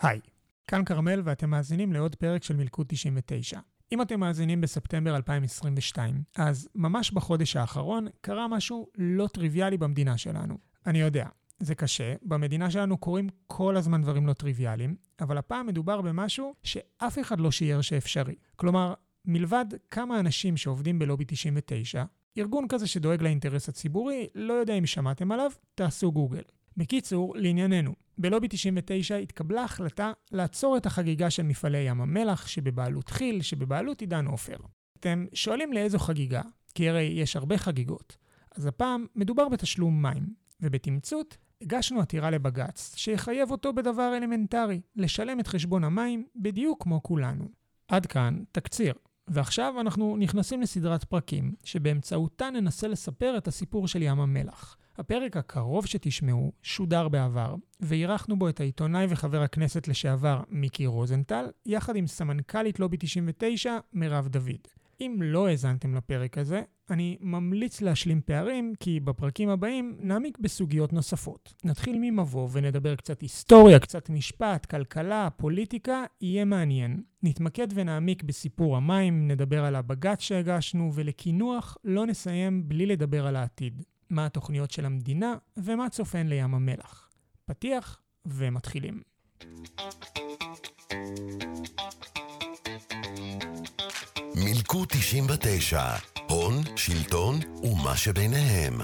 היי, כאן כרמל ואתם מאזינים לעוד פרק של מלכוד 99. אם אתם מאזינים בספטמבר 2022, אז ממש בחודש האחרון קרה משהו לא טריוויאלי במדינה שלנו. אני יודע, זה קשה, במדינה שלנו קורים כל הזמן דברים לא טריוויאליים, אבל הפעם מדובר במשהו שאף אחד לא שיער שאפשרי. כלומר, מלבד כמה אנשים שעובדים בלובי 99, ארגון כזה שדואג לאינטרס הציבורי, לא יודע אם שמעתם עליו, תעשו גוגל. בקיצור, לענייננו, בלובי 99 התקבלה החלטה לעצור את החגיגה של מפעלי ים המלח שבבעלות כי"ל, שבבעלות עידן עופר. אתם שואלים לאיזו חגיגה, כי הרי יש הרבה חגיגות. אז הפעם מדובר בתשלום מים, ובתמצות הגשנו עתירה לבג"ץ שיחייב אותו בדבר אלמנטרי, לשלם את חשבון המים בדיוק כמו כולנו. עד כאן תקציר. ועכשיו אנחנו נכנסים לסדרת פרקים, שבאמצעותה ננסה לספר את הסיפור של ים המלח. הפרק הקרוב שתשמעו שודר בעבר, ואירחנו בו את העיתונאי וחבר הכנסת לשעבר מיקי רוזנטל, יחד עם סמנכ"לית לובי 99, מירב דוד. אם לא האזנתם לפרק הזה, אני ממליץ להשלים פערים, כי בפרקים הבאים נעמיק בסוגיות נוספות. נתחיל ממבוא ונדבר קצת היסטוריה, קצת משפט, כלכלה, פוליטיקה, יהיה מעניין. נתמקד ונעמיק בסיפור המים, נדבר על הבג"ץ שהגשנו, ולקינוח לא נסיים בלי לדבר על העתיד. מה התוכניות של המדינה ומה צופן לים המלח. פתיח ומתחילים. מילקו 99, הון, שלטון ומה שביניהם.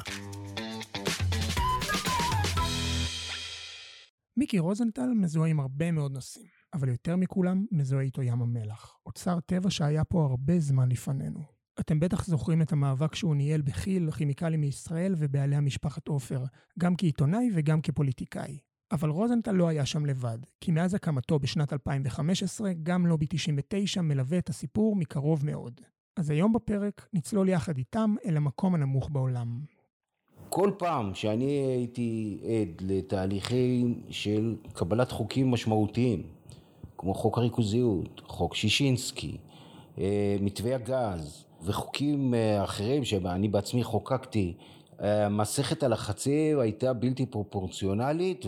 מיקי רוזנטל מזוהה עם הרבה מאוד נושאים, אבל יותר מכולם מזוהה איתו ים המלח. אוצר טבע שהיה פה הרבה זמן לפנינו. אתם בטח זוכרים את המאבק שהוא ניהל בכי"ל, כימיקלים מישראל ובעליה משפחת עופר, גם כעיתונאי וגם כפוליטיקאי. אבל רוזנטל לא היה שם לבד, כי מאז הקמתו בשנת 2015, גם לובי 99 מלווה את הסיפור מקרוב מאוד. אז היום בפרק נצלול יחד איתם אל המקום הנמוך בעולם. כל פעם שאני הייתי עד לתהליכים של קבלת חוקים משמעותיים, כמו חוק הריכוזיות, חוק שישינסקי, אה, מתווה הגז וחוקים אה, אחרים שאני בעצמי חוקקתי, אה, מסכת הלחצים הייתה בלתי פרופורציונלית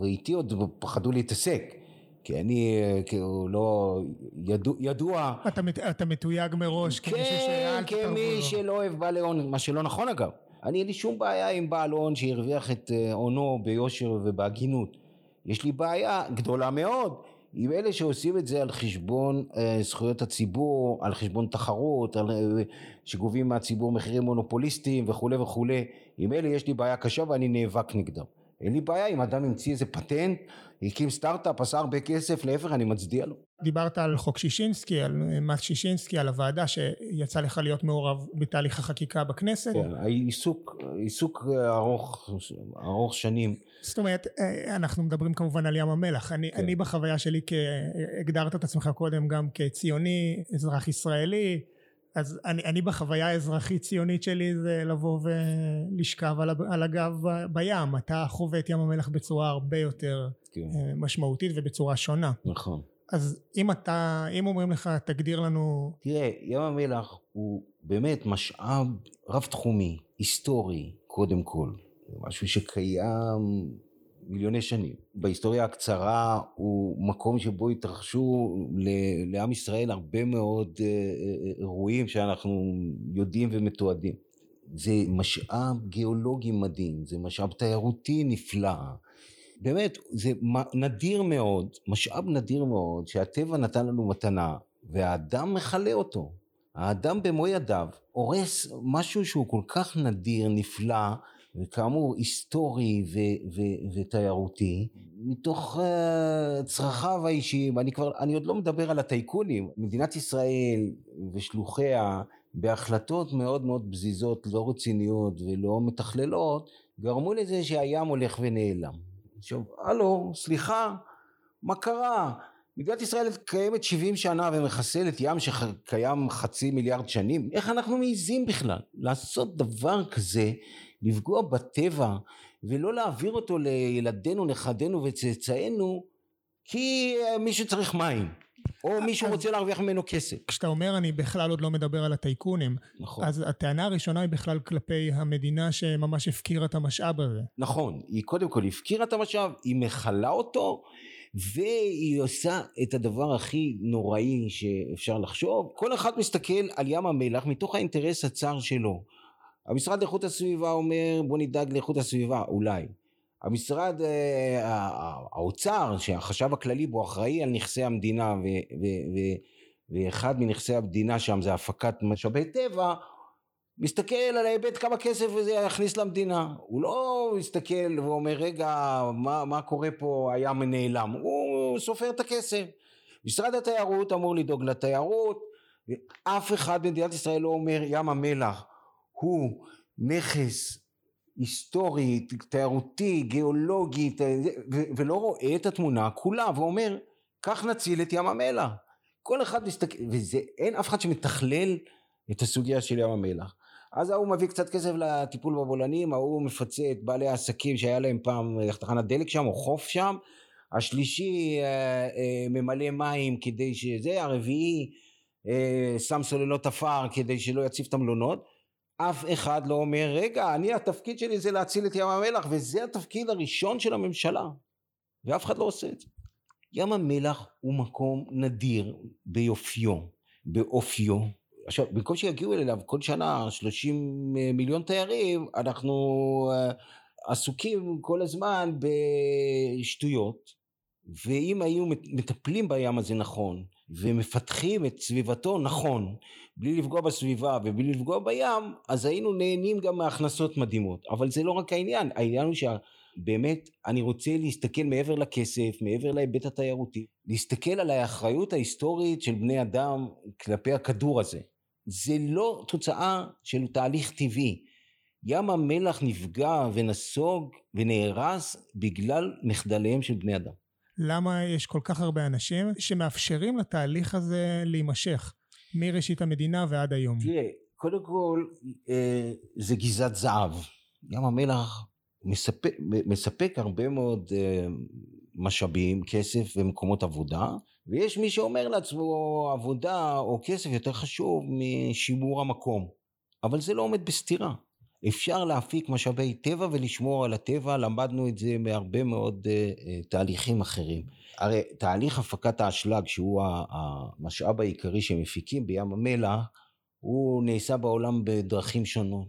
ואיתי עוד פחדו להתעסק. כי אני כאילו לא ידוע, ידוע אתה, מת, אתה מתויג מראש כן, כמישהו שאל תתערבו לו. כמי שלא אוהב בעלי הון, מה שלא נכון אגב. אני אין לי שום בעיה עם בעל הון שהרוויח את הונו ביושר ובהגינות. יש לי בעיה גדולה מאוד עם אלה שעושים את זה על חשבון אה, זכויות הציבור, על חשבון תחרות, על, אה, שגובים מהציבור מחירים מונופוליסטיים וכולי וכולי, עם אלה יש לי בעיה קשה ואני נאבק נגדם. אין לי בעיה אם אדם המציא איזה פטנט, הקים סטארט-אפ, עשה הרבה כסף, להפך אני מצדיע לו. דיברת על חוק שישינסקי, על מס שישינסקי, על הוועדה שיצא לך להיות מעורב בתהליך החקיקה בכנסת. כן, העיסוק, עיסוק ארוך, ארוך שנים. זאת אומרת, אנחנו מדברים כמובן על ים המלח. אני, כן. אני בחוויה שלי, הגדרת את עצמך קודם גם כציוני, אזרח ישראלי, אז אני, אני בחוויה האזרחית ציונית שלי זה לבוא ולשכב על, על הגב בים. אתה חווה את ים המלח בצורה הרבה יותר כן. משמעותית ובצורה שונה. נכון. אז אם אתה, אם אומרים לך תגדיר לנו... תראה, ים המלח הוא באמת משאב רב תחומי, היסטורי, קודם כל. משהו שקיים מיליוני שנים. בהיסטוריה הקצרה הוא מקום שבו התרחשו לעם ישראל הרבה מאוד אה, אה, אירועים שאנחנו יודעים ומתועדים. זה משאב גיאולוגי מדהים, זה משאב תיירותי נפלא. באמת, זה נדיר מאוד, משאב נדיר מאוד, שהטבע נתן לנו מתנה, והאדם מכלה אותו. האדם במו ידיו הורס משהו שהוא כל כך נדיר, נפלא, וכאמור היסטורי ו- ו- ותיירותי, מתוך uh, צרכיו האישיים, אני כבר, אני עוד לא מדבר על הטייקונים, מדינת ישראל ושלוחיה בהחלטות מאוד מאוד פזיזות, לא רציניות ולא מתכללות, גרמו לזה שהים הולך ונעלם. עכשיו, הלו, סליחה, מה קרה? מדינת ישראל קיימת 70 שנה ומחסלת ים שקיים חצי מיליארד שנים, איך אנחנו מעיזים בכלל לעשות דבר כזה לפגוע בטבע ולא להעביר אותו לילדינו, נכדינו וצאצאינו כי אה, מישהו צריך מים או מישהו רוצה להרוויח ממנו כסף. כשאתה אומר אני בכלל עוד לא מדבר על הטייקונים, נכון. אז הטענה הראשונה היא בכלל כלפי המדינה שממש הפקירה את המשאב הזה. נכון, היא קודם כל הפקירה את המשאב, היא מכלה אותו והיא עושה את הדבר הכי נוראי שאפשר לחשוב, כל אחד מסתכל על ים המלח מתוך האינטרס הצר שלו. המשרד לאיכות הסביבה אומר בוא נדאג לאיכות הסביבה, אולי. המשרד, אה, האוצר, שהחשב הכללי בו אחראי על נכסי המדינה ו, ו, ו, ואחד מנכסי המדינה שם זה הפקת משאבי טבע, מסתכל על ההיבט כמה כסף זה יכניס למדינה. הוא לא מסתכל ואומר רגע מה, מה קורה פה הים נעלם, הוא סופר את הכסף. משרד התיירות אמור לדאוג לתיירות, אף אחד במדינת ישראל לא אומר ים המלח הוא נכס היסטורי, תיירותי, גיאולוגי, ולא רואה את התמונה כולה, ואומר, כך נציל את ים המלח. כל אחד מסתכל, ואין אף אחד שמתכלל את הסוגיה של ים המלח. אז ההוא מביא קצת כסף לטיפול בבולענים, ההוא מפצה את בעלי העסקים שהיה להם פעם תחנת דלק שם, או חוף שם, השלישי אה, אה, ממלא מים כדי שזה, הרביעי אה, שם סוללות עפר כדי שלא יציף את המלונות, אף אחד לא אומר רגע אני התפקיד שלי זה להציל את ים המלח וזה התפקיד הראשון של הממשלה ואף אחד לא עושה את זה. ים המלח הוא מקום נדיר ביופיו, באופיו. עכשיו במקום שיגיעו אליו כל שנה 30 מיליון תיירים אנחנו אה, עסוקים כל הזמן בשטויות ואם היו מטפלים בים הזה נכון ומפתחים את סביבתו נכון בלי לפגוע בסביבה ובלי לפגוע בים אז היינו נהנים גם מהכנסות מדהימות. אבל זה לא רק העניין העניין הוא שבאמת אני רוצה להסתכל מעבר לכסף מעבר להיבט התיירותי להסתכל על האחריות ההיסטורית של בני אדם כלפי הכדור הזה. זה לא תוצאה של תהליך טבעי. ים המלח נפגע ונסוג ונהרס בגלל מחדליהם של בני אדם למה יש כל כך הרבה אנשים שמאפשרים לתהליך הזה להימשך מראשית המדינה ועד היום? תראה, קודם כל אה, זה גזעת זהב. ים המלח מספק, מספק הרבה מאוד אה, משאבים, כסף ומקומות עבודה, ויש מי שאומר לעצמו עבודה או כסף יותר חשוב משימור המקום. אבל זה לא עומד בסתירה. אפשר להפיק משאבי טבע ולשמור על הטבע, למדנו את זה מהרבה מאוד uh, תהליכים אחרים. הרי תהליך הפקת האשלג, שהוא המשאב העיקרי שמפיקים בים המלח, הוא נעשה בעולם בדרכים שונות.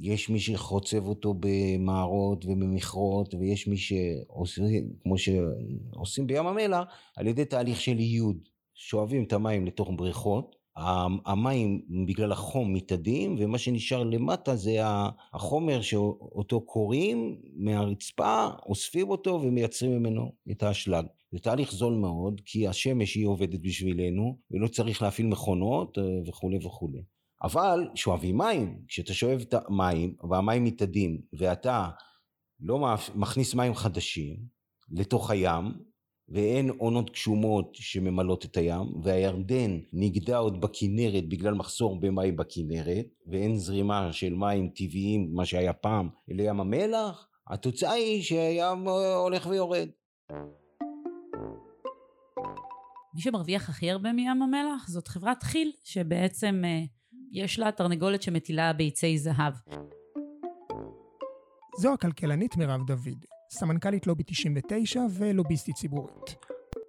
יש מי שחוצב אותו במערות ובמכרות, ויש מי שעושים, כמו שעושים בים המלח, על ידי תהליך של עיוד. שואבים את המים לתוך בריכות, המים בגלל החום מתאדים ומה שנשאר למטה זה החומר שאותו קוראים מהרצפה, אוספים אותו ומייצרים ממנו את האשלג. זה תהליך זול מאוד כי השמש היא עובדת בשבילנו ולא צריך להפעיל מכונות אה, וכולי וכולי. אבל שואבים מים, כשאתה שואב את המים והמים מתאדים ואתה לא מכניס מים חדשים לתוך הים ואין עונות גשומות שממלאות את הים, והירדן נגדע עוד בכנרת בגלל מחסור במים בכנרת, ואין זרימה של מים טבעיים, מה שהיה פעם, לים המלח, התוצאה היא שהים הולך ויורד. מי שמרוויח הכי הרבה מים המלח זאת חברת כי"ל, שבעצם אה, יש לה תרנגולת שמטילה ביצי זהב. זו הכלכלנית מירב דוד. סמנכ"לית לובי 99 ולוביסטית ציבורית.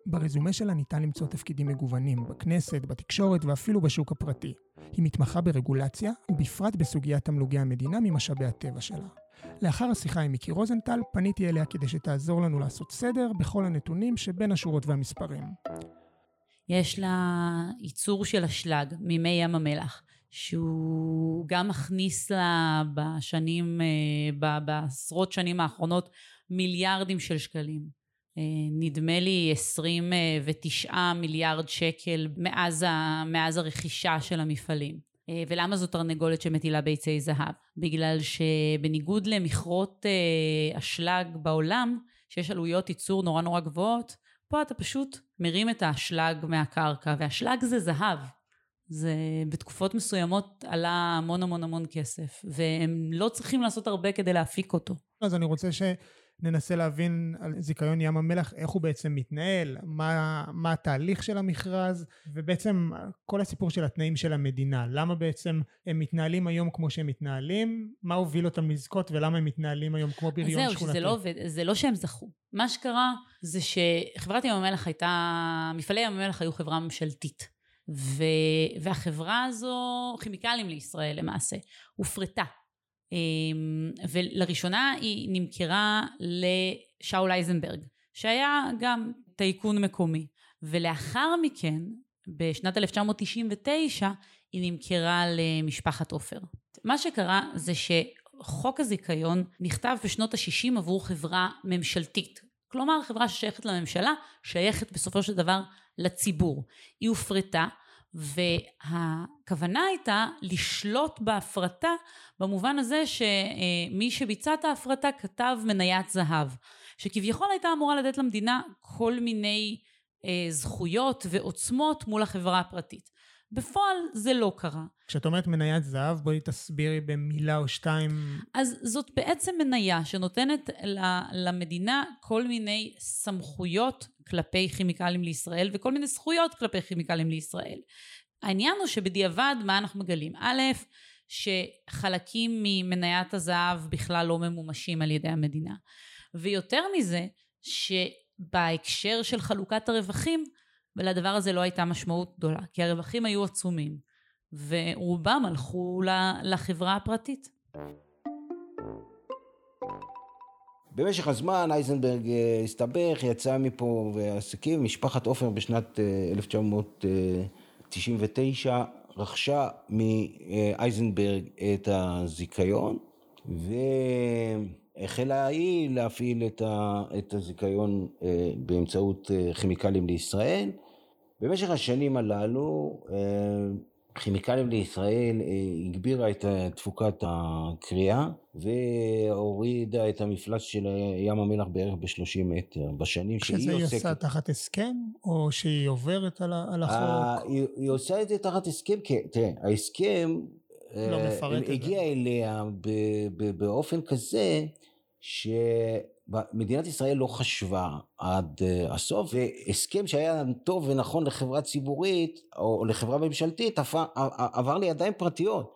ברזומה שלה ניתן למצוא תפקידים מגוונים בכנסת, בתקשורת ואפילו בשוק הפרטי. היא מתמחה ברגולציה, ובפרט בסוגיית תמלוגי המדינה ממשאבי הטבע שלה. לאחר השיחה עם מיקי רוזנטל, פניתי אליה כדי שתעזור לנו לעשות סדר בכל הנתונים שבין השורות והמספרים. יש לה ייצור של אשלג ממי ים המלח. שהוא גם מכניס לה בשנים, אה, בעשרות שנים האחרונות מיליארדים של שקלים. אה, נדמה לי 29 מיליארד שקל מאז, ה, מאז הרכישה של המפעלים. אה, ולמה זו תרנגולת שמטילה ביצי זהב? בגלל שבניגוד למכרות אשלג בעולם, שיש עלויות ייצור נורא נורא גבוהות, פה אתה פשוט מרים את האשלג מהקרקע, ואשלג זה זהב. זה בתקופות מסוימות עלה המון המון המון כסף, והם לא צריכים לעשות הרבה כדי להפיק אותו. אז אני רוצה ש... ננסה להבין על זיכיון ים המלח, איך הוא בעצם מתנהל, מה, מה התהליך של המכרז, ובעצם כל הסיפור של התנאים של המדינה. למה בעצם הם מתנהלים היום כמו שהם מתנהלים, מה הוביל אותם לזכות ולמה הם מתנהלים היום כמו בריון שכונתי. זהו, שזה לא עובד, זה לא שהם זכו. מה שקרה זה שחברת ים המלח הייתה, מפעלי ים המלח היו חברה ממשלתית. ו, והחברה הזו, כימיקלים לישראל למעשה, הופרטה. אמ, ולראשונה היא נמכרה לשאול אייזנברג, שהיה גם טייקון מקומי. ולאחר מכן, בשנת 1999, היא נמכרה למשפחת עופר. מה שקרה זה שחוק הזיכיון נכתב בשנות ה-60 עבור חברה ממשלתית. כלומר, חברה ששייכת לממשלה, שייכת בסופו של דבר לציבור. היא הופרטה, והכוונה הייתה לשלוט בהפרטה במובן הזה שמי שביצע את ההפרטה כתב מניית זהב, שכביכול הייתה אמורה לתת למדינה כל מיני אה, זכויות ועוצמות מול החברה הפרטית. בפועל זה לא קרה. כשאת אומרת מניית זהב, בואי תסבירי במילה או שתיים. אז זאת בעצם מניה שנותנת למדינה כל מיני סמכויות כלפי כימיקלים לישראל וכל מיני זכויות כלפי כימיקלים לישראל. העניין הוא שבדיעבד מה אנחנו מגלים? א', שחלקים ממניית הזהב בכלל לא ממומשים על ידי המדינה. ויותר מזה, שבהקשר של חלוקת הרווחים, ולדבר הזה לא הייתה משמעות גדולה, כי הרווחים היו עצומים, ורובם הלכו לחברה הפרטית. במשך הזמן אייזנברג אה, הסתבך, יצא מפה ועסקים, משפחת עופר בשנת 1999 אה, רכשה מאייזנברג את הזיכיון והחלה היא להפעיל את הזיכיון אה, באמצעות כימיקלים לישראל. במשך השנים הללו כימיקלים לישראל אה, הגבירה את תפוקת הקריאה והורידה את המפלס של ים המלח בערך ב-30 מטר בשנים שהיא עוסקת. שזה היא עושה תחת הסכם או שהיא עוברת על החוק? היא, היא עושה את זה תחת הסכם, כי תראה, ההסכם לא אה, הגיע אליה באופן כזה ש... מדינת ישראל לא חשבה עד uh, הסוף, והסכם שהיה טוב ונכון לחברה ציבורית או לחברה ממשלתית עבר, לידיים פרטיות.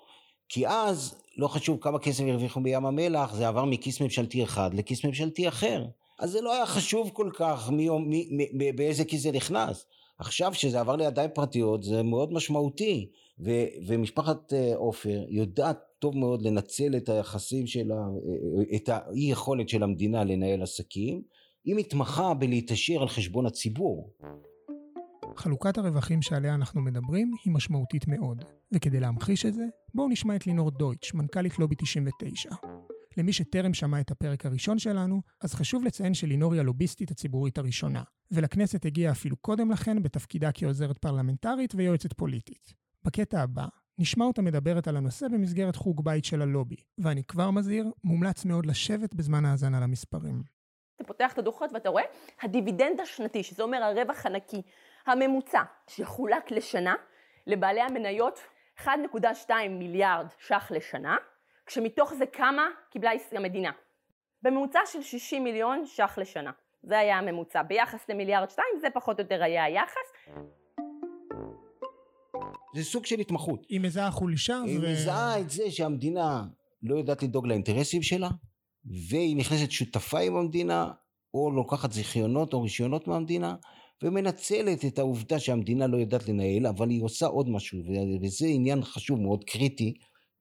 כי אז לא חשוב כמה כסף הרוויחו בים המלח, זה עבר מכיס ממשלתי אחד לכיס ממשלתי אחר. אז זה לא היה חשוב כל כך מי, מי, מי, באיזה כיס זה נכנס. עכשיו שזה עבר לידיים פרטיות זה מאוד משמעותי. ו, ומשפחת אה, עופר יודעת טוב מאוד לנצל את היחסים שלה, את האי יכולת של המדינה לנהל עסקים, היא מתמחה בלהתעשר על חשבון הציבור. חלוקת הרווחים שעליה אנחנו מדברים היא משמעותית מאוד, וכדי להמחיש את זה, בואו נשמע את לינור דויטש, מנכ"לית לובי 99. למי שטרם שמע את הפרק הראשון שלנו, אז חשוב לציין שלינור היא הלוביסטית הציבורית הראשונה, ולכנסת הגיעה אפילו קודם לכן בתפקידה כעוזרת פרלמנטרית ויועצת פוליטית. בקטע הבא נשמע אותה מדברת על הנושא במסגרת חוג בית של הלובי, ואני כבר מזהיר, מומלץ מאוד לשבת בזמן ההאזנה למספרים. אתה פותח את הדוחות ואתה רואה, הדיבידנד השנתי, שזה אומר הרווח הנקי הממוצע, שחולק לשנה, לבעלי המניות 1.2 מיליארד ש"ח לשנה, כשמתוך זה כמה קיבלה המדינה? בממוצע של 60 מיליון ש"ח לשנה. זה היה הממוצע. ביחס למיליארד שתיים זה פחות או יותר היה היחס. זה סוג של התמחות. היא מזהה חולשה. היא ו... מזהה את זה שהמדינה לא יודעת לדאוג לאינטרסים שלה, והיא נכנסת שותפה עם המדינה, או לוקחת זיכיונות או רישיונות מהמדינה, ומנצלת את העובדה שהמדינה לא יודעת לנהל, אבל היא עושה עוד משהו, וזה עניין חשוב מאוד, קריטי,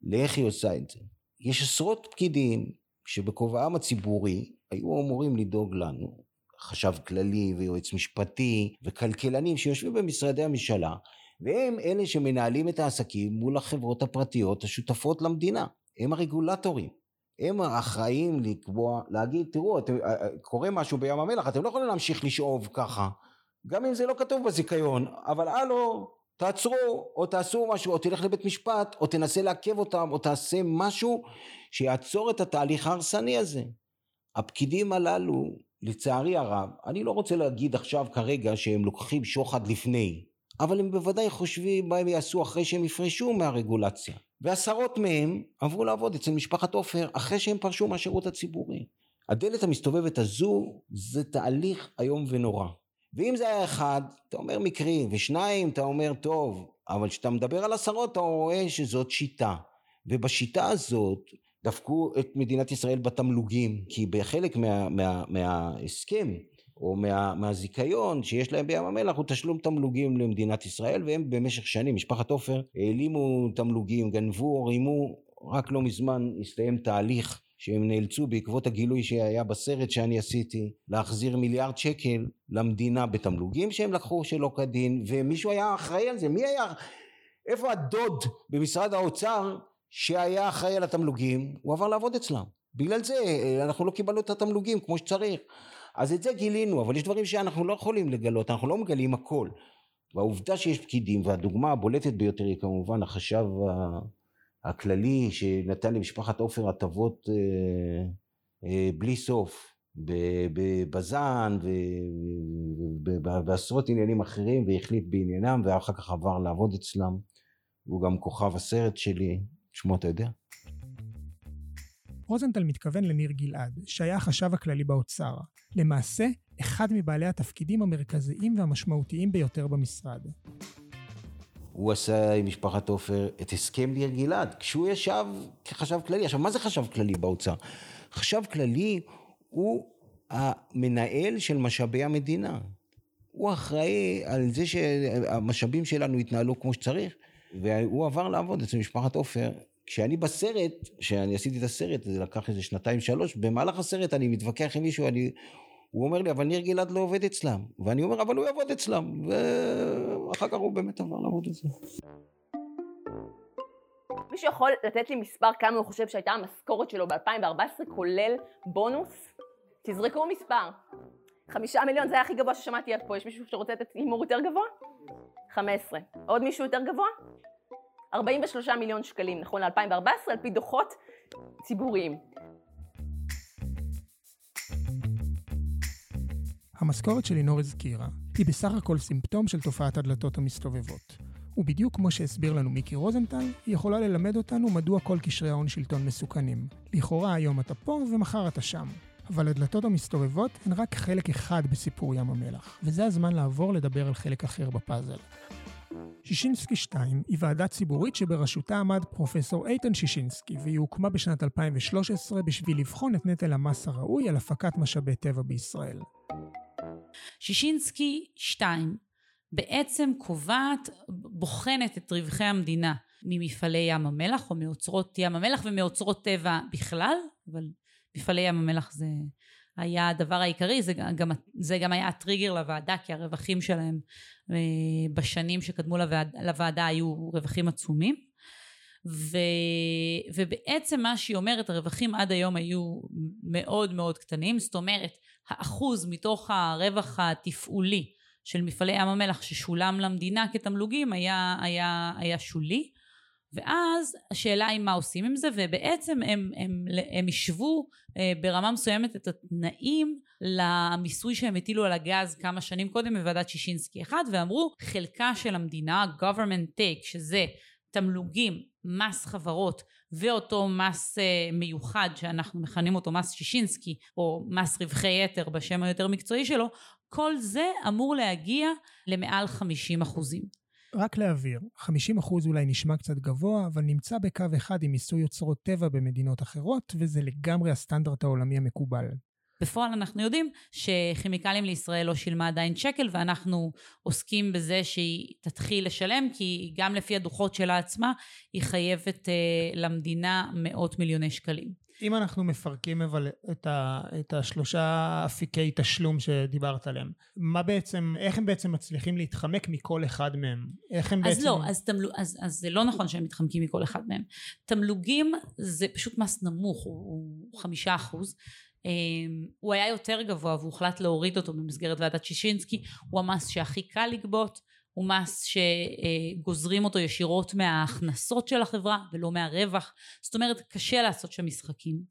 לאיך היא עושה את זה. יש עשרות פקידים שבכובעם הציבורי היו אמורים לדאוג לנו, חשב כללי ויועץ משפטי וכלכלנים שיושבים במשרדי הממשלה והם אלה שמנהלים את העסקים מול החברות הפרטיות השותפות למדינה. הם הרגולטורים. הם האחראים לקבוע, להגיד, תראו, אתם, אה, אה, קורה משהו בים המלח, אתם לא יכולים להמשיך לשאוב ככה, גם אם זה לא כתוב בזיכיון, אבל הלו, תעצרו, או תעשו משהו, או תלך לבית משפט, או תנסה לעכב אותם, או תעשה משהו שיעצור את התהליך ההרסני הזה. הפקידים הללו, לצערי הרב, אני לא רוצה להגיד עכשיו כרגע שהם לוקחים שוחד לפני, אבל הם בוודאי חושבים מה הם יעשו אחרי שהם יפרשו מהרגולציה. ועשרות מהם עברו לעבוד אצל משפחת עופר אחרי שהם פרשו מהשירות הציבורי. הדלת המסתובבת הזו זה תהליך איום ונורא. ואם זה היה אחד, אתה אומר מקרי, ושניים, אתה אומר טוב, אבל כשאתה מדבר על עשרות, אתה רואה שזאת שיטה. ובשיטה הזאת דפקו את מדינת ישראל בתמלוגים, כי בחלק מה, מה, מההסכם או מה, מהזיכיון שיש להם בים המלח הוא תשלום תמלוגים למדינת ישראל והם במשך שנים, משפחת עופר, העלימו תמלוגים, גנבו, רימו, רק לא מזמן הסתיים תהליך שהם נאלצו בעקבות הגילוי שהיה בסרט שאני עשיתי להחזיר מיליארד שקל למדינה בתמלוגים שהם לקחו שלא כדין ומישהו היה אחראי על זה. מי היה איפה הדוד במשרד האוצר שהיה אחראי על התמלוגים? הוא עבר לעבוד אצלם. בגלל זה אנחנו לא קיבלנו את התמלוגים כמו שצריך אז את זה גילינו אבל יש דברים שאנחנו לא יכולים לגלות אנחנו לא מגלים הכל והעובדה שיש פקידים והדוגמה הבולטת ביותר היא כמובן החשב הכללי שנתן למשפחת עופר הטבות אה, אה, בלי סוף בבז"ן ובעשרות עניינים אחרים והחליט בעניינם ואחר כך עבר לעבוד אצלם הוא גם כוכב הסרט שלי שמו אתה יודע? רוזנטל מתכוון לניר גלעד, שהיה החשב הכללי באוצר. למעשה, אחד מבעלי התפקידים המרכזיים והמשמעותיים ביותר במשרד. הוא עשה עם משפחת עופר את הסכם ניר גלעד, כשהוא ישב כחשב כללי. עכשיו, מה זה חשב כללי באוצר? חשב כללי הוא המנהל של משאבי המדינה. הוא אחראי על זה שהמשאבים שלנו יתנהלו כמו שצריך, והוא עבר לעבוד אצל משפחת עופר. כשאני בסרט, כשאני עשיתי את הסרט, זה לקח איזה שנתיים שלוש, במהלך הסרט אני מתווכח עם מישהו, אני, הוא אומר לי, אבל ניר גלעד לא עובד אצלם. ואני אומר, אבל הוא יעבוד אצלם. ואחר כך הוא באמת עבר לעבוד אצלם. מישהו יכול לתת לי מספר כמה הוא חושב שהייתה המשכורת שלו ב-2014, כולל בונוס? תזרקו מספר. חמישה מיליון זה היה הכי גבוה ששמעתי עד פה. יש מישהו שרוצה לתת הימור יותר גבוה? חמש עשרה. עוד מישהו יותר גבוה? 43 מיליון שקלים, נכון ל-2014, על פי דוחות ציבוריים. המשכורת שלינור הזכירה היא בסך הכל סימפטום של תופעת הדלתות המסתובבות. ובדיוק כמו שהסביר לנו מיקי רוזנטל, היא יכולה ללמד אותנו מדוע כל קשרי ההון שלטון מסוכנים. לכאורה היום אתה פה ומחר אתה שם. אבל הדלתות המסתובבות הן רק חלק אחד בסיפור ים המלח, וזה הזמן לעבור לדבר על חלק אחר בפאזל. שישינסקי 2 היא ועדה ציבורית שבראשותה עמד פרופסור איתן שישינסקי, והיא הוקמה בשנת 2013 בשביל לבחון את נטל המס הראוי על הפקת משאבי טבע בישראל. שישינסקי 2 בעצם קובעת, בוחנת את רווחי המדינה ממפעלי ים המלח או מאוצרות ים המלח ומאוצרות טבע בכלל, אבל מפעלי ים המלח זה היה הדבר העיקרי, זה גם, זה גם היה הטריגר לוועדה, כי הרווחים שלהם אה, בשנים שקדמו לוועדה, לוועדה היו רווחים עצומים. ו, ובעצם מה שהיא אומרת, הרווחים עד היום היו מאוד מאוד קטנים, זאת אומרת, האחוז מתוך הרווח התפעולי של מפעלי ים המלח ששולם למדינה כתמלוגים היה, היה, היה שולי. ואז השאלה היא מה עושים עם זה ובעצם הם, הם, הם השוו אה, ברמה מסוימת את התנאים למיסוי שהם הטילו על הגז כמה שנים קודם בוועדת שישינסקי 1 ואמרו חלקה של המדינה government take שזה תמלוגים מס חברות ואותו מס אה, מיוחד שאנחנו מכנים אותו מס שישינסקי או מס רווחי יתר בשם היותר מקצועי שלו כל זה אמור להגיע למעל 50 אחוזים רק להבהיר, 50% אולי נשמע קצת גבוה, אבל נמצא בקו אחד עם מיסוי אוצרות טבע במדינות אחרות, וזה לגמרי הסטנדרט העולמי המקובל. בפועל אנחנו יודעים שכימיקלים לישראל לא שילמה עדיין שקל ואנחנו עוסקים בזה שהיא תתחיל לשלם כי גם לפי הדוחות שלה עצמה היא חייבת uh, למדינה מאות מיליוני שקלים. אם אנחנו מפרקים אבל את, ה, את השלושה אפיקי תשלום שדיברת עליהם, מה בעצם, איך הם בעצם מצליחים להתחמק מכל אחד מהם? איך הם אז בעצם... לא, אז, תמלוג, אז, אז זה לא נכון שהם מתחמקים מכל אחד מהם. תמלוגים זה פשוט מס נמוך, הוא חמישה אחוז. אמ, הוא היה יותר גבוה והוחלט להוריד אותו במסגרת ועדת שישינסקי, הוא המס שהכי קל לגבות, הוא מס שגוזרים אותו ישירות מההכנסות של החברה ולא מהרווח, זאת אומרת קשה לעשות שם משחקים.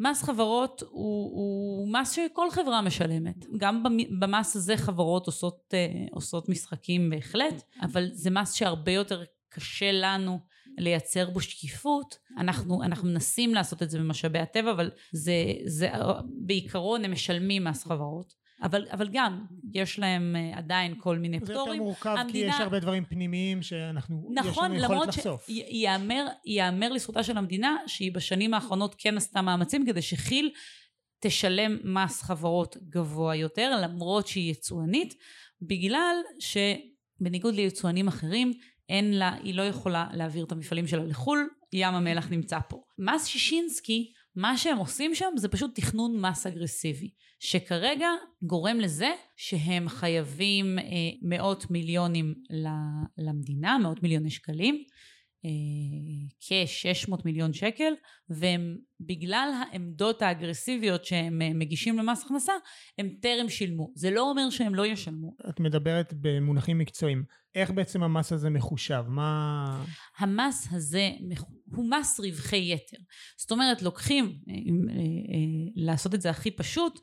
מס חברות הוא, הוא מס שכל חברה משלמת, גם במס הזה חברות עושות, עושות משחקים בהחלט, אבל זה מס שהרבה יותר קשה לנו לייצר בו שקיפות, אנחנו, אנחנו מנסים לעשות את זה במשאבי הטבע, אבל זה, זה בעיקרון הם משלמים מס חברות. אבל, אבל גם, יש להם uh, עדיין כל מיני זה פטורים. יותר מורכב כי המדינה- יש הרבה דברים פנימיים שאנחנו, יש נכון, לנו יכולת למרות לחשוף. שייאמר לזכותה של המדינה שהיא בשנים האחרונות כן עשתה מאמצים כדי שכי"ל תשלם מס חברות גבוה יותר, למרות שהיא יצואנית, בגלל שבניגוד ליצואנים אחרים, אין לה, היא לא יכולה להעביר את המפעלים שלה לחו"ל, ים המלח נמצא פה. מס שישינסקי, מה שהם עושים שם זה פשוט תכנון מס אגרסיבי, שכרגע גורם לזה שהם חייבים אה, מאות מיליונים למדינה, מאות מיליוני שקלים, אה, כ-600 מיליון שקל, והם בגלל העמדות האגרסיביות שהם אה, מגישים למס הכנסה, הם טרם שילמו. זה לא אומר שהם לא ישלמו. את מדברת במונחים מקצועיים. איך בעצם המס הזה מחושב? מה... המס הזה הוא מס רווחי יתר. זאת אומרת, לוקחים, אה, אה, לעשות את זה הכי פשוט,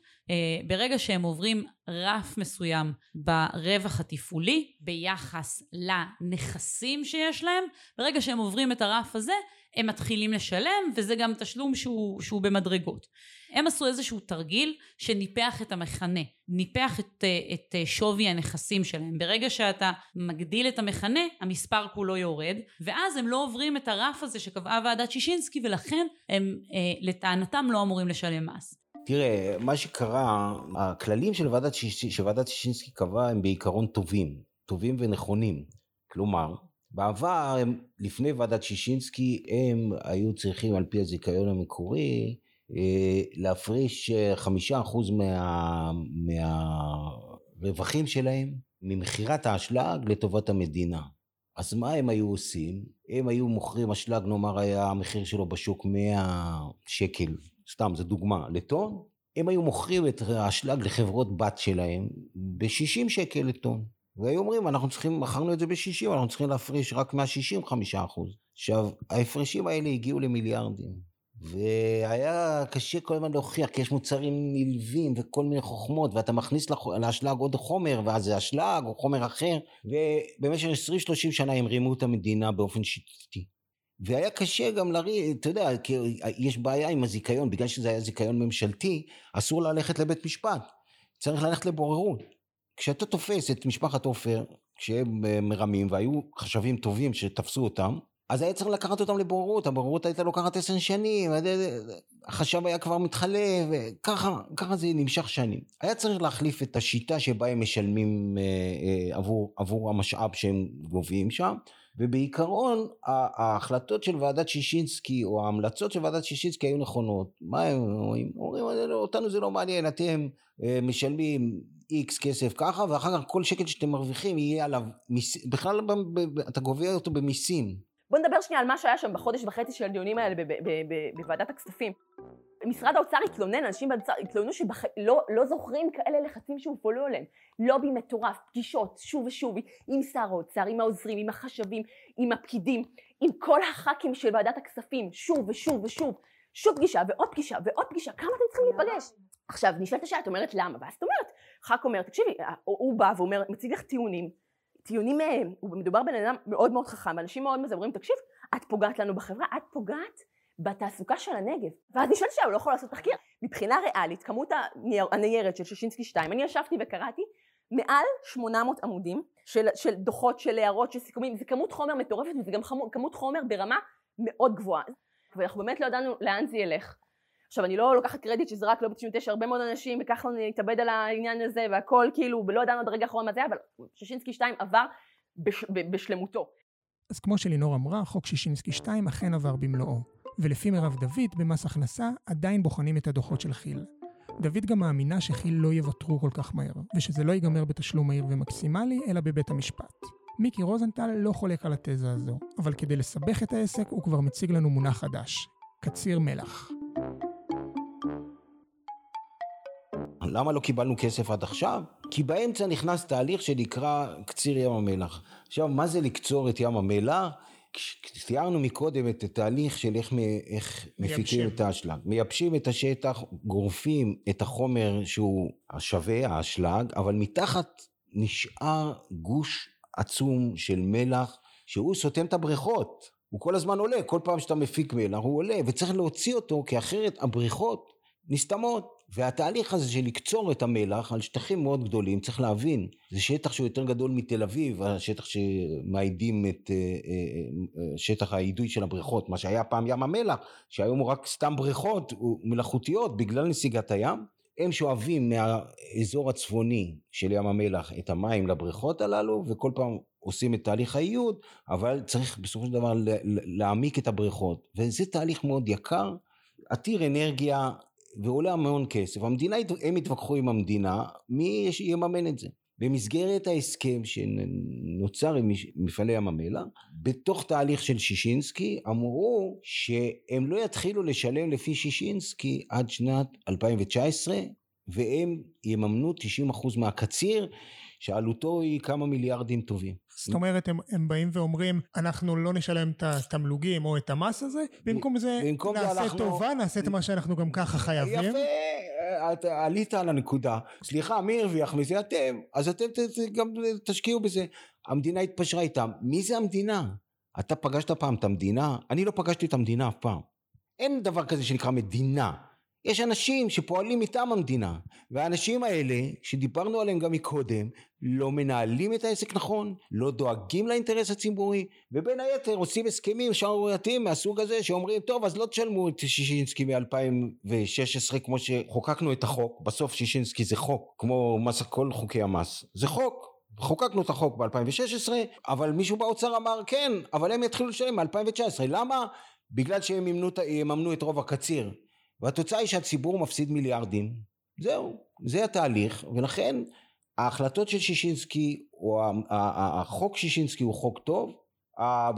ברגע שהם עוברים רף מסוים ברווח התפעולי ביחס לנכסים שיש להם, ברגע שהם עוברים את הרף הזה, הם מתחילים לשלם, וזה גם תשלום שהוא, שהוא במדרגות. הם עשו איזשהו תרגיל שניפח את המכנה, ניפח את, את שווי הנכסים שלהם. ברגע שאתה מגדיל את המכנה, המספר כולו יורד, ואז הם לא עוברים את הרף הזה שקבעה ועדת שישינסקי, ולכן הם אה, לטענתם לא אמורים לשלם מס. תראה, מה שקרה, הכללים של ועדת, שישינסקי קבעה הם בעיקרון טובים, טובים ונכונים. כלומר, בעבר, הם, לפני ועדת שישינסקי, הם היו צריכים על פי הזיכיון המקורי אה, להפריש אה, חמישה אחוז מה, מהרווחים שלהם ממכירת האשלג לטובת המדינה. אז מה הם היו עושים? הם היו מוכרים אשלג, נאמר היה המחיר שלו בשוק 100 שקל, סתם, זו דוגמה, לטון, הם היו מוכרים את האשלג לחברות בת שלהם ב-60 שקל לטון. והיו אומרים, אנחנו צריכים, מכרנו את זה ב-60, אנחנו צריכים להפריש רק מה-60 חמישה אחוז. עכשיו, ההפרשים האלה הגיעו למיליארדים. והיה קשה כל הזמן להוכיח, כי יש מוצרים נלווים וכל מיני חוכמות, ואתה מכניס לאשלג עוד חומר, ואז זה אשלג או חומר אחר, ובמשך 20-30 שנה הם רימו את המדינה באופן שיטתי. והיה קשה גם לריב, אתה יודע, כי יש בעיה עם הזיכיון, בגלל שזה היה זיכיון ממשלתי, אסור ללכת לבית משפט, צריך ללכת לבוררות. כשאתה תופס את משפחת עופר, כשהם אה, מרמים, והיו חשבים טובים שתפסו אותם, אז היה צריך לקחת אותם לבוררות, הבוררות הייתה לוקחת עשר שנים, החשב היה כבר מתחלף, וככה, ככה זה נמשך שנים. היה צריך להחליף את השיטה שבה הם משלמים אה, אה, עבור, עבור המשאב שהם גובים שם, ובעיקרון ההחלטות של ועדת שישינסקי, או ההמלצות של ועדת שישינסקי היו נכונות. מה הם אומרים? אומרים, אותנו זה לא מעניין, אתם משלמים איקס כסף ככה, ואחר כך כל שקל שאתם מרוויחים יהיה עליו, מיס... בכלל ב- ב- ב- אתה גובה אותו במיסים. בוא נדבר שנייה על מה שהיה שם בחודש וחצי של הדיונים האלה ב- ב- ב- ב- בוועדת הכספים. משרד האוצר התלונן, אנשים באוצר התלוננו שלא לא זוכרים כאלה לחצים שהופעלו עליהם. לובי מטורף, פגישות, שוב ושוב, עם שר האוצר, עם העוזרים, עם החשבים, עם הפקידים, עם כל הח"כים של ועדת הכספים, שוב ושוב ושוב. שוב פגישה ועוד פגישה ועוד פגישה, כמה אתם צריכים להיפגש? עכשיו, נשאלת השאלה, את אומרת למה? ואז את אומרת, ח"כ אומר, תקשיבי, הוא הוא בא ואומר, מציג לך טיעונים, טיעונים מהם, הוא מדובר בן אדם מאוד מאוד חכם, אנשים מאוד מזה תקשיב, את פוגעת לנו בחברה, את פוגעת בתעסוקה של הנגב. ואז נשאלת השאלה, הוא לא יכול לעשות תחקיר. מבחינה ריאלית, כמות הנייר, הניירת של שישינסקי 2, אני ישבתי וקראתי מעל 800 עמודים של, של דוחות, של הערות, של סיכומים, זה כמות חומר מטורפת וזה גם חמו, כמות חומר ברמה מאוד גבוהה. ואנחנו באמת לא ידענו לאן זה ילך. עכשיו אני לא לוקחת קרדיט שזה רק לא ב-99, הרבה מאוד אנשים וכחלון התאבד על העניין הזה והכל כאילו, ולא ידענו עד הרגע האחרון מה זה, אבל שישינסקי 2 עבר בש, ב, בשלמותו. אז כמו שלינור אמרה, חוק שישינסקי 2 אכן עבר במלואו. ולפי מירב דוד, במס הכנסה עדיין בוחנים את הדוחות של כי"ל. דוד גם מאמינה שכי"ל לא יוותרו כל כך מהר, ושזה לא ייגמר בתשלום מהיר ומקסימלי, אלא בבית המשפט. מיקי רוזנטל לא חולק על התזה הזו, אבל כדי לסבך את העסק הוא כבר מציג לנו מונח חדש, קציר מלח. למה לא קיבלנו כסף עד עכשיו? כי באמצע נכנס תהליך שנקרא קציר ים המלח. עכשיו, מה זה לקצור את ים המלח? כש- תיארנו מקודם את התהליך של איך, איך מפיקים. את האשלג. מייבשים את השטח, גורפים את החומר שהוא השווה, האשלג, אבל מתחת נשאר גוש עצום של מלח שהוא סותם את הבריכות. הוא כל הזמן עולה, כל פעם שאתה מפיק מלח הוא עולה, וצריך להוציא אותו, כי אחרת הבריכות נסתמות. והתהליך הזה של לקצור את המלח על שטחים מאוד גדולים, צריך להבין, זה שטח שהוא יותר גדול מתל אביב, השטח שמעידים את אה, אה, אה, שטח האידוי של הבריכות, מה שהיה פעם ים המלח, שהיום הוא רק סתם בריכות מלאכותיות בגלל נסיגת הים, הם שואבים מהאזור הצפוני של ים המלח את המים לבריכות הללו, וכל פעם עושים את תהליך האיוד, אבל צריך בסופו של דבר להעמיק את הבריכות, וזה תהליך מאוד יקר, עתיר אנרגיה ועולה המון כסף. המדינה, הם התווכחו עם המדינה, מי יממן את זה? במסגרת ההסכם שנוצר עם מפעלי ים המלח, בתוך תהליך של שישינסקי, אמרו שהם לא יתחילו לשלם לפי שישינסקי עד שנת 2019, והם יממנו 90% מהקציר, שעלותו היא כמה מיליארדים טובים. זאת אומרת, הם, הם באים ואומרים, אנחנו לא נשלם את התמלוגים או את המס הזה, במקום זה במקום נעשה אנחנו... טובה, נעשה את מה שאנחנו גם ככה חייבים. יפה, את עלית על הנקודה. סליחה, מי הרוויח מזה? אתם. אז אתם ת, ת, גם תשקיעו בזה. המדינה התפשרה איתם. מי זה המדינה? אתה פגשת פעם את המדינה? אני לא פגשתי את המדינה אף פעם. אין דבר כזה שנקרא מדינה. יש אנשים שפועלים מטעם המדינה, והאנשים האלה, שדיברנו עליהם גם מקודם, לא מנהלים את העסק נכון, לא דואגים לאינטרס הציבורי, ובין היתר עושים הסכמים שערורייתיים מהסוג הזה, שאומרים, טוב, אז לא תשלמו את שישינסקי מ-2016 כמו שחוקקנו את החוק, בסוף שישינסקי זה חוק, כמו מס, כל חוקי המס, זה חוק. חוקקנו את החוק ב-2016, אבל מישהו באוצר אמר כן, אבל הם יתחילו לשלם מ-2019. למה? בגלל שהם יממנו, את רוב הקציר. והתוצאה היא שהציבור מפסיד מיליארדים. זהו, זה התהליך, ולכן ההחלטות של שישינסקי, או החוק שישינסקי הוא חוק טוב,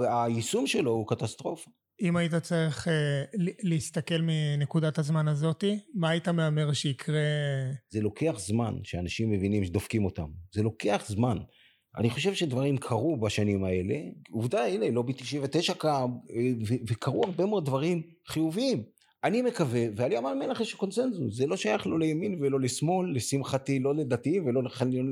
היישום שלו הוא קטסטרופה. אם היית צריך uh, להסתכל מנקודת הזמן הזאתי, מה היית מהמר שיקרה? זה לוקח זמן שאנשים מבינים שדופקים אותם. זה לוקח זמן. אני חושב שדברים קרו בשנים האלה. עובדה, הנה, לובי 99 קם, וקרו הרבה מאוד דברים חיוביים. אני מקווה, ועל ים המלח יש קונצנזוס, זה לא שייך לא לימין ולא לשמאל, לשמחתי לא לדתיים ולא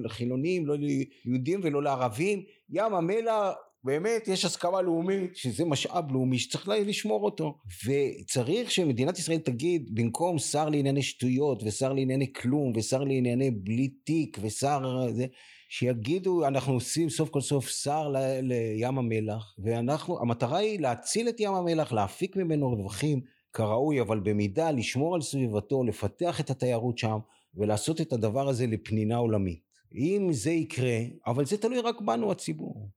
לחילונים, לא ליהודים ולא לערבים, ים המלח באמת יש הסכמה לאומית שזה משאב לאומי שצריך לשמור אותו. וצריך שמדינת ישראל תגיד במקום שר לענייני שטויות ושר לענייני כלום ושר לענייני בלי תיק ושר זה שיגידו אנחנו עושים סוף כל סוף שר ל, לים המלח. ואנחנו המטרה היא להציל את ים המלח להפיק ממנו רווחים כראוי, אבל במידה לשמור על סביבתו, לפתח את התיירות שם, ולעשות את הדבר הזה לפנינה עולמית. אם זה יקרה, אבל זה תלוי רק בנו הציבור.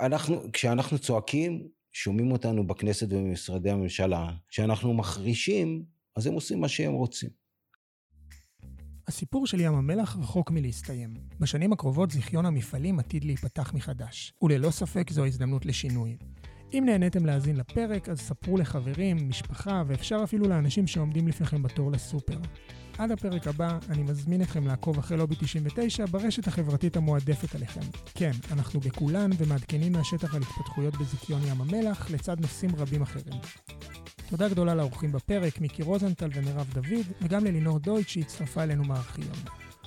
אנחנו, כשאנחנו צועקים, שומעים אותנו בכנסת ובמשרדי הממשלה. כשאנחנו מחרישים, אז הם עושים מה שהם רוצים. הסיפור של ים המלח רחוק מלהסתיים. בשנים הקרובות זיכיון המפעלים עתיד להיפתח מחדש, וללא ספק זו הזדמנות לשינוי. אם נהניתם להאזין לפרק, אז ספרו לחברים, משפחה, ואפשר אפילו לאנשים שעומדים לפניכם בתור לסופר. עד הפרק הבא, אני מזמין אתכם לעקוב אחרי לובי 99 ברשת החברתית המועדפת עליכם. כן, אנחנו בכולן ומעדכנים מהשטח על התפתחויות בזיכיון ים המלח, לצד נושאים רבים אחרים. תודה גדולה לאורחים בפרק, מיקי רוזנטל ומירב דוד, וגם ללינור דויט שהצטרפה אלינו מהארכיון.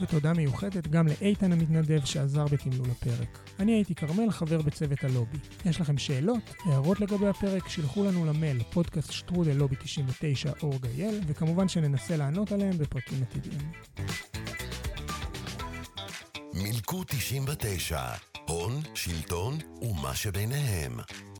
ותודה מיוחדת גם לאיתן המתנדב שעזר בתמלול הפרק. אני הייתי כרמל, חבר בצוות הלובי. יש לכם שאלות, הערות לגבי הפרק, שילחו לנו למייל פודקאסט שטרודל לובי 99 אור גייל, וכמובן שננסה לענות עליהם בפרקים עתידיים. מילקו 99, הון, שלטון ומה שביניהם.